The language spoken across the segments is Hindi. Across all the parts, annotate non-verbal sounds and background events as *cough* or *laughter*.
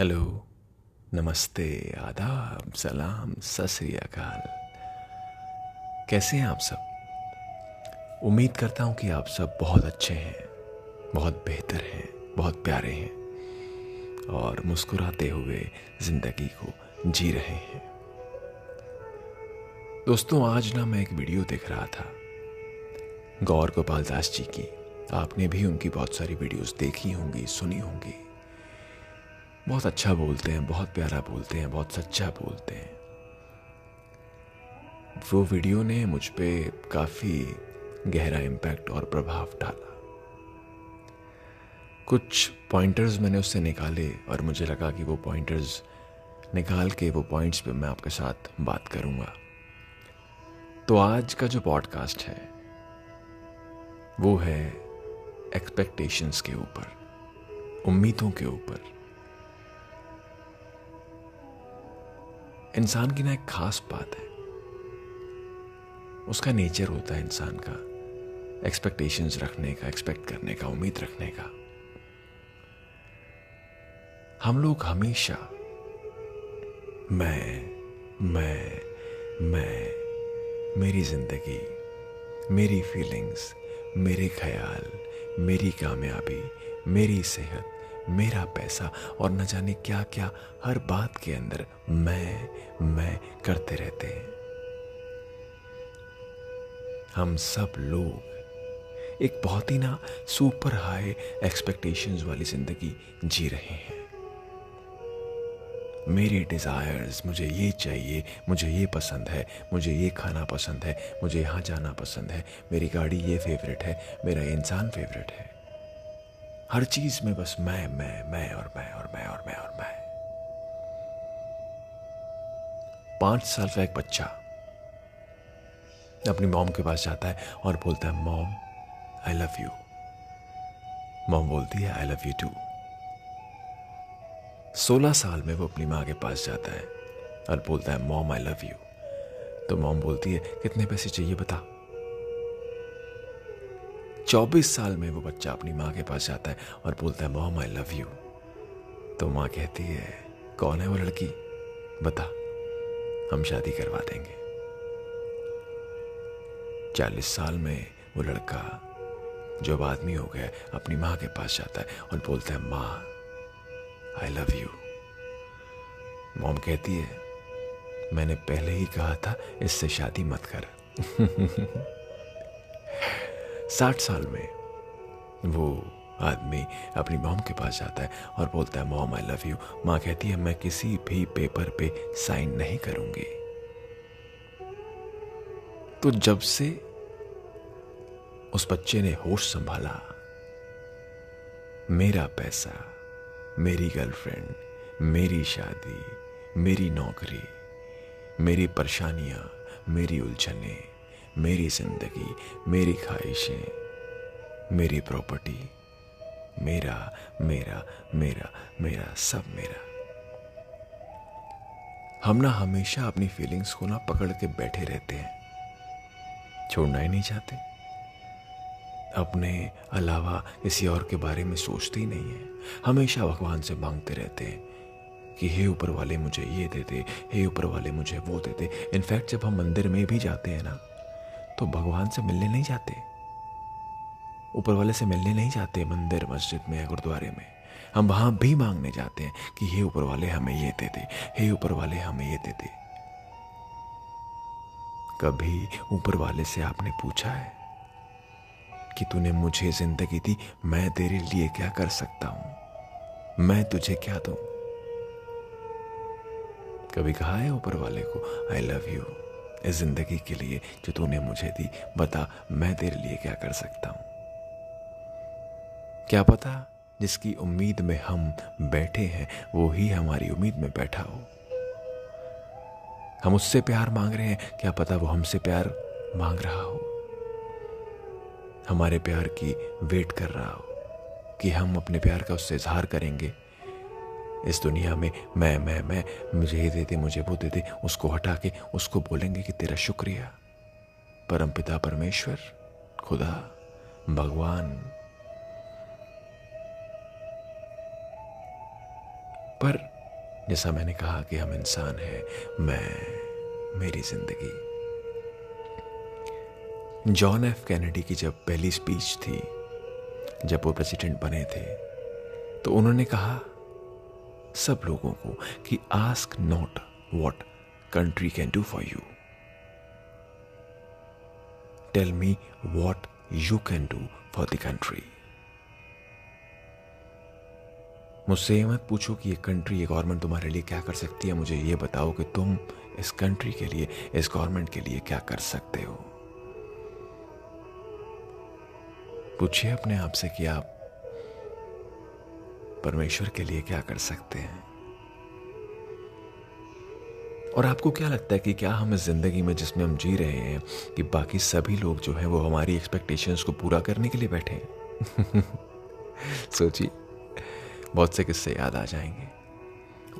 हेलो नमस्ते, आदाब, सलाम, सत अकाल। कैसे हैं आप सब? उम्मीद करता हूँ कि आप सब बहुत अच्छे हैं, बहुत बेहतर हैं, बहुत प्यारे हैं, और मुस्कुराते हुए ज़िंदगी को जी रहे हैं। दोस्तों, आज ना मैं एक वीडियो देख रहा था। गौर गोपाल दास जी की। आपने भी उनकी बहुत सारी वीडियोस देखी होंगी, सुनी होंगी। बहुत अच्छा बोलते हैं, बहुत प्यारा बोलते हैं, बहुत सच्चा बोलते हैं। वो वीडियो ने मुझ पर काफ़ी गहरा इम्पैक्ट और प्रभाव डाला। कुछ पॉइंटर्स मैंने उससे निकाले और मुझे लगा कि वो पॉइंटर्स निकाल के वो पॉइंट्स पे मैं आपके साथ बात करूँगा। तो आज का जो पॉडकास्ट है, वो है एक्सपेक्टेशंस के ऊपर, उम्मीदों के ऊपर। इंसान की ना एक खास बात है। उसका नेचर होता है इंसान का। एक्सपेक्टेशंस रखने का एक्सपेक्ट करने का, उम्मीद रखने का। हम लोग हमेशा, मैं मैं मैं, मेरी ज़िंदगी, मेरी फीलिंग्स मेरे ख्याल, मेरी कामयाबी, मेरी सेहत मेरा पैसा और न जाने क्या क्या हर बात के अंदर मैं मैं करते रहते हैं। हम सब लोग एक बहुत ही ना सुपर हाई एक्सपेक्टेशंस वाली ज़िंदगी जी रहे हैं। मेरे डिज़ायर्स मुझे ये चाहिए, मुझे ये पसंद है, मुझे ये खाना पसंद है, मुझे यहाँ जाना पसंद है, मेरी गाड़ी ये फेवरेट है, मेरा इंसान फेवरेट है। हर चीज़ में बस मैं मैं मैं और मैं और मैं और मैं और मैं। पाँच साल का एक बच्चा अपनी मॉम के पास जाता है और बोलता है, mom I love you mom बोलती है आई लव यू टू सोलह साल में वो अपनी माँ के पास जाता है और बोलता है, मॉम आई लव यू तो मॉम बोलती है, कितने पैसे चाहिए बता? चौबीस साल में वो बच्चा अपनी माँ के पास जाता है और बोलता है, मॉम आई लव यू तो माँ कहती है, कौन है वो लड़की? बता, हम शादी करवा देंगे. चालीस साल में वो लड़का जो आदमी हो गया, अपनी माँ के पास जाता है और बोलता है, माँ आई लव यू मॉम कहती है, मैंने पहले ही कहा था, इससे शादी मत कर. *laughs* साठ साल में वो आदमी अपनी मॉम के पास जाता है और बोलता है, मॉम आई लव यू माँ कहती है, मैं किसी भी पेपर पे साइन नहीं करूँगी. तो जब से उस बच्चे ने होश संभाला, मेरा पैसा, मेरी गर्लफ्रेंड, मेरी शादी, मेरी नौकरी, मेरी परेशानियाँ, मेरी उलझने मेरी ज़िंदगी, मेरी ख्वाहिशें, मेरी प्रॉपर्टी, मेरा मेरा मेरा मेरा, सब मेरा। हम ना हमेशा अपनी फीलिंग्स को ना पकड़ के बैठे रहते हैं। छोड़ना ही नहीं चाहते। अपने अलावा किसी और के बारे में सोचते ही नहीं है। हमेशा भगवान से मांगते रहते हैं कि हे ऊपर वाले मुझे ये दे दे, हे ऊपर वाले मुझे वो दे दे। इनफैक्ट जब हम मंदिर में भी जाते हैं ना तो भगवान से मिलने नहीं जाते। ऊपर वाले से मिलने नहीं जाते मंदिर, मस्जिद में या गुरुद्वारे में। हम वहाँ भी मांगने जाते हैं कि हे ऊपर वाले, हमें ये दे दे। हे ऊपर वाले, हमें ये दे दे। कभी ऊपर वाले से आपने पूछा है कि तूने मुझे ज़िंदगी दी, मैं तेरे लिए क्या कर सकता हूँ? मैं तुझे क्या दूँ? कभी कहा है ऊपर वाले को आई लव यू इस ज़िंदगी के लिए जो तूने मुझे दी, बता मैं तेरे लिए क्या कर सकता हूँ? क्या पता जिसकी उम्मीद में हम बैठे हैं, वो ही हमारी उम्मीद में बैठा हो। हम उससे प्यार मांग रहे हैं, क्या पता वो हमसे प्यार मांग रहा हो? हमारे प्यार की वेट कर रहा हो कि हम अपने प्यार का उससे इजहार करेंगे। इस दुनिया में मैं मैं मैं, मुझे ये दे दे, मुझे वो दे दे, उसको हटा के, उसको बोलेंगे कि तेरा शुक्रिया। परम पिता परमेश्वर, खुदा, भगवान। पर जैसा मैंने कहा कि हम इंसान हैं, मैं, मेरी ज़िंदगी। जॉन एफ़ कैनेडी की जब पहली स्पीच थी, जब वो प्रेसिडेंट बने थे तो उन्होंने कहा सब लोगों को कि ask not what country can do for you tell me what you can do for the country मुझसे ये मत पूछो कि ये कंट्री ये गवर्नमेंट तुम्हारे लिए क्या कर सकती है। मुझे ये बताओ कि तुम इस कंट्री के लिए, इस गवर्नमेंट के लिए क्या कर सकते हो। पूछिए अपने आप से कि आप परमेश्वर के लिए क्या कर सकते हैं? और आपको क्या लगता है कि क्या हम इस ज़िंदगी में जिसमें हम जी रहे हैं, कि बाकी सभी लोग जो हैं वो हमारी एक्सपेक्टेशंस को पूरा करने के लिए बैठे हैं? *laughs* सोचिए, बहुत से किस्से याद आ जाएँगे।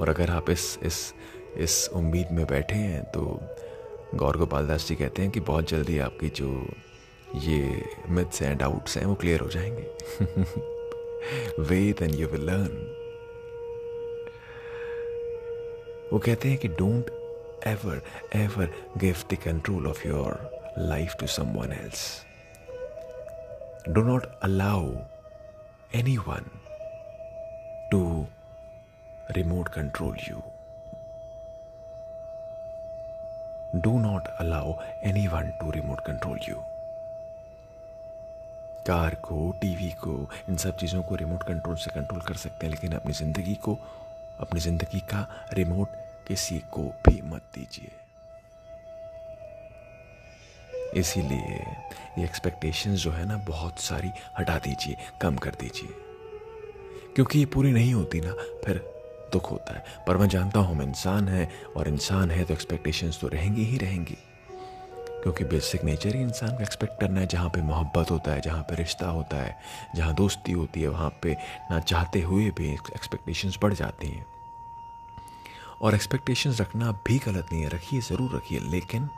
और अगर आप इस इस इस उम्मीद में बैठे हैं तो गौर गोपाल दास जी कहते हैं कि बहुत जल्दी आपकी जो ये मिथ्स हैं डाउट्स हैं, वो क्लियर हो जाएँगे। *laughs* Wait and you will learn वो कहते हैं कि don't ever ever give the control of your life to someone else do not allow anyone to remote control you. Do not allow anyone to remote control you. Car को टीवी को, इन सब चीज़ों को रिमोट कंट्रोल से कंट्रोल कर सकते हैं, लेकिन अपनी ज़िंदगी को, अपनी ज़िंदगी का रिमोट किसी को भी मत दीजिए। इसीलिए ये एक्सपेक्टेशंस जो है ना, बहुत सारी हटा दीजिए, कम कर दीजिए। क्योंकि ये पूरी नहीं होती ना, फिर दुख होता है। पर मैं जानता हूँ हम इंसान हैं, और इंसान है तो एक्सपेक्टेशंस तो रहेंगी ही रहेंगी। क्योंकि बेसिक नेचर ही इंसान को एक्सपेक्ट करना है, जहाँ पे मोहब्बत होता है, जहाँ पे रिश्ता होता है, जहाँ दोस्ती होती है, वहाँ पे ना चाहते हुए भी एक्सपेक्टेशंस बढ़ जाती हैं। और एक्सपेक्टेशंस रखना भी गलत नहीं है, रखिए, ज़रूर रखिए, लेकिन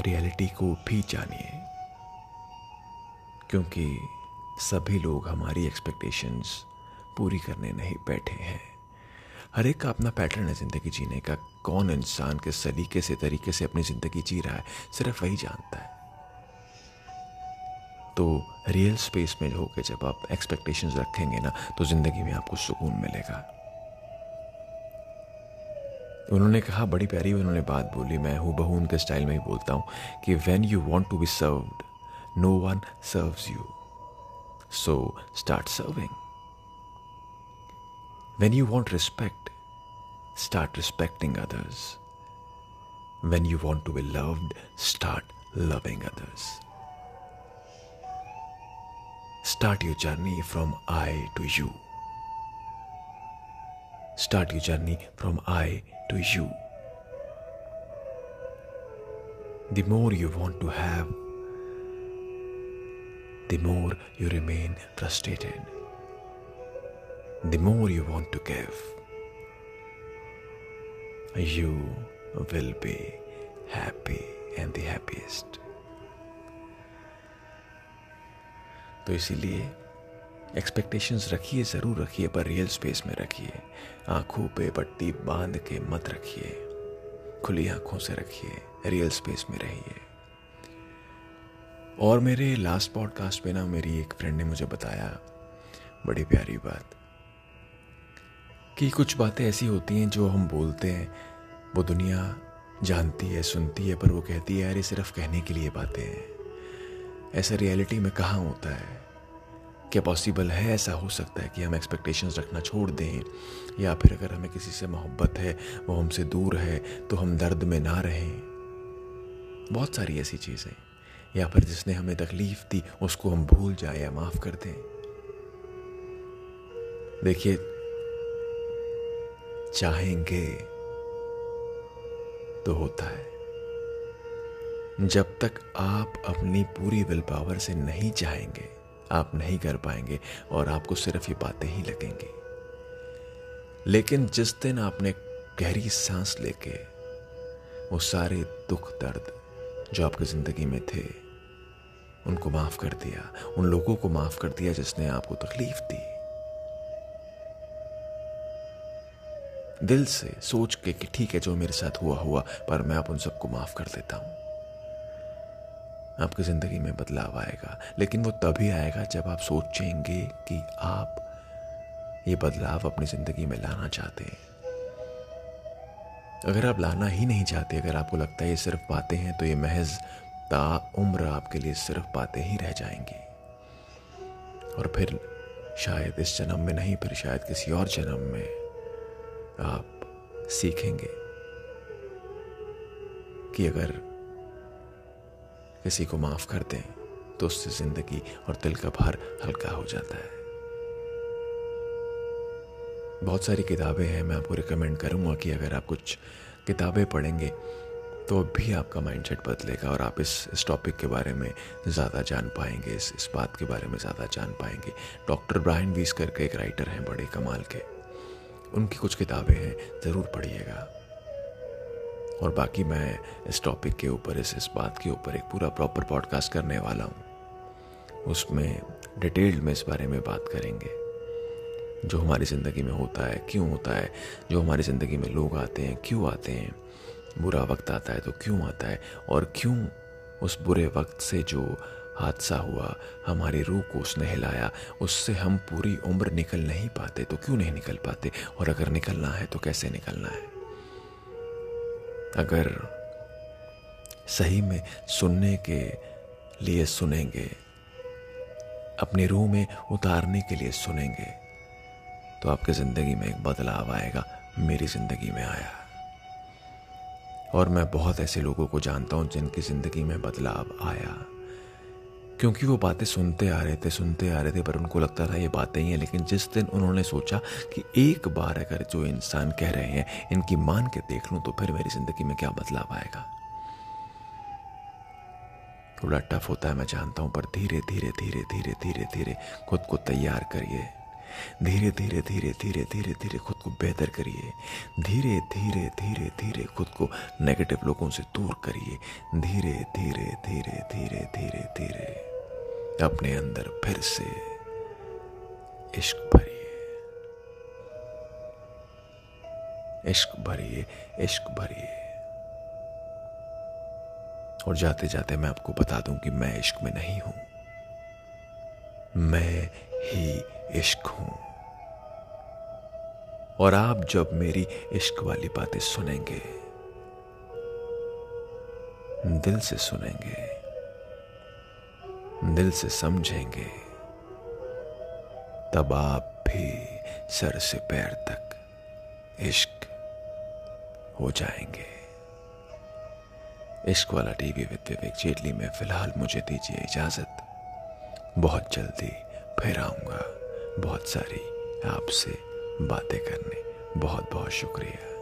रियलिटी को भी जानिए। क्योंकि सभी लोग हमारी एक्सपेक्टेशंस पूरी करने नहीं बैठे हैं। हर एक का अपना पैटर्न है ज़िंदगी जीने का। कौन इंसान किस सलीके से, तरीके से अपनी ज़िंदगी जी रहा है, सिर्फ़ वही जानता है। तो रियल स्पेस में होकर जब आप एक्सपेक्टेशंस रखेंगे ना तो ज़िंदगी में आपको सुकून मिलेगा। उन्होंने कहा, बड़ी प्यारी उन्होंने बात बोली, मैं हूँ, बहू उनके स्टाइल में ही बोलता हूँ, कि when you want to be served no one serves you so start serving. When you want respect, start respecting others. When you want to be loved, start loving others. Start your journey from I to you. Start your journey from I to you. The more you want to have the more you remain frustrated, the more you want to give. You will be happy and the happiest. तो इसीलिए एक्सपेक्टेशंस रखिए, ज़रूर रखिए, पर रियल स्पेस में रखिए आँखों पे पट्टी बाँध के मत रखिए खुली आँखों से रखिए रियल स्पेस में रहिए और मेरे लास्ट पॉडकास्ट पे ना मेरी एक फ्रेंड ने मुझे बताया, बड़ी प्यारी बात कि कुछ बातें ऐसी होती हैं जो हम बोलते हैं, वो दुनिया जानती है, सुनती है, पर वो कहती है, अरे, सिर्फ़ कहने के लिए बातें हैं। ऐसा रियलिटी में कहाँ होता है? क्या पॉसिबल है ऐसा हो सकता है कि हम एक्सपेक्टेशंस रखना छोड़ दें? या फिर अगर हमें किसी से मोहब्बत है, वो हमसे दूर है तो हम दर्द में ना रहें? बहुत सारी ऐसी चीज़ें। या फिर जिसने हमें तकलीफ़ दी, उसको हम भूल जाए या माफ़ कर दें। देखिए चाहेंगे तो होता है। जब तक आप अपनी पूरी विल पावर से नहीं चाहेंगे, आप नहीं कर पाएँगे और आपको सिर्फ़ ये बातें ही लगेंगी। लेकिन जिस दिन आपने गहरी सांस लेके वो सारे दुख, दर्द जो आपकी ज़िंदगी में थे, उनको माफ़ कर दिया, उन लोगों को माफ़ कर दिया जिसने आपको तकलीफ़ दी। दिल से सोच के कि ठीक है, जो मेरे साथ हुआ हुआ, पर मैं अब उन सबको माफ़ कर देता हूँ। आपकी ज़िंदगी में बदलाव आएगा, लेकिन वो तभी आएगा जब आप सोचेंगे कि आप ये बदलाव अपनी ज़िंदगी में लाना चाहते हैं। अगर आप लाना ही नहीं चाहते, अगर आपको लगता है ये सिर्फ़ बातें हैं तो ये महज ता उम्र आपके लिए सिर्फ़ बातें ही रह जाएँगी। और फिर शायद इस जन्म में नहीं, फिर शायद किसी और जन्म में। आप सीखेंगे कि अगर किसी को माफ़ कर दें तो उससे ज़िंदगी और दिल का भार हल्का हो जाता है। बहुत सारी किताबें हैं, मैं आपको रिकमेंड करूँगा कि अगर आप कुछ किताबें पढ़ेंगे तो भी आपका माइंडसेट बदलेगा और आप इस इस टॉपिक के बारे में ज़्यादा जान पाएँगे, इस इस बात के बारे में ज़्यादा जान पाएँगे। डॉक्टर ब्रायन वीस करके एक राइटर हैं, बड़े कमाल के। उनकी कुछ किताबें हैं, ज़रूर पढ़िएगा। और बाकी मैं इस टॉपिक के ऊपर, इस इस बात के ऊपर एक पूरा प्रॉपर पॉडकास्ट करने वाला हूँ। उसमें डिटेल्ड में इस बारे में बात करेंगे। जो हमारी ज़िंदगी में होता है, क्यों होता है, जो हमारी ज़िंदगी में लोग आते हैं, क्यों आते हैं, बुरा वक्त आता है तो क्यों आता है, और क्यों उस बुरे वक्त से जो हादसा हुआ, हमारी रूह को उसने हिलाया। उससे हम पूरी उम्र निकल नहीं पाते तो क्यों नहीं निकल पाते? और अगर निकलना है तो कैसे निकलना है? अगर सही में सुनने के लिए सुनेंगे, अपनी रूह में उतारने के लिए सुनेंगे तो आपकी ज़िंदगी में एक बदलाव आएगा, मेरी ज़िंदगी में आया। और मैं बहुत ऐसे लोगों को जानता हूँ जिनकी ज़िंदगी में बदलाव आया। क्योंकि वो बातें सुनते आ रहे थे सुनते आ रहे थे पर उनको लगता था ये बातें ही हैं लेकिन जिस दिन उन्होंने सोचा कि एक बार अगर जो इंसान कह रहे हैं इनकी मान के देख लूँ तो फिर मेरी ज़िंदगी में क्या बदलाव आएगा थोड़ा टफ होता है मैं जानता हूँ पर धीरे धीरे धीरे धीरे धीरे धीरे खुद को तैयार करिए धीरे धीरे धीरे धीरे धीरे धीरे खुद को बेहतर करिए धीरे धीरे धीरे धीरे खुद को नेगेटिव लोगों से दूर करिए धीरे धीरे धीरे धीरे धीरे धीरे अपने अंदर फिर से इश्क भरिए। इश्क भरिए इश्क भरिए। और जाते जाते मैं आपको बता दूँ कि मैं इश्क में नहीं हूँ। मैं ही इश्क हूँ। और आप जब मेरी इश्क वाली बातें सुनेंगे, दिल से सुनेंगे दिल से समझेंगे, तब आप भी सर से पैर तक इश्क हो जाएँगे। इश्क वाला टीवी विद विवेक जेटली में फ़िलहाल मुझे दीजिए इजाज़त। बहुत जल्दी फिर आऊँगा। बहुत सारी आपसे बातें करने। बहुत बहुत शुक्रिया।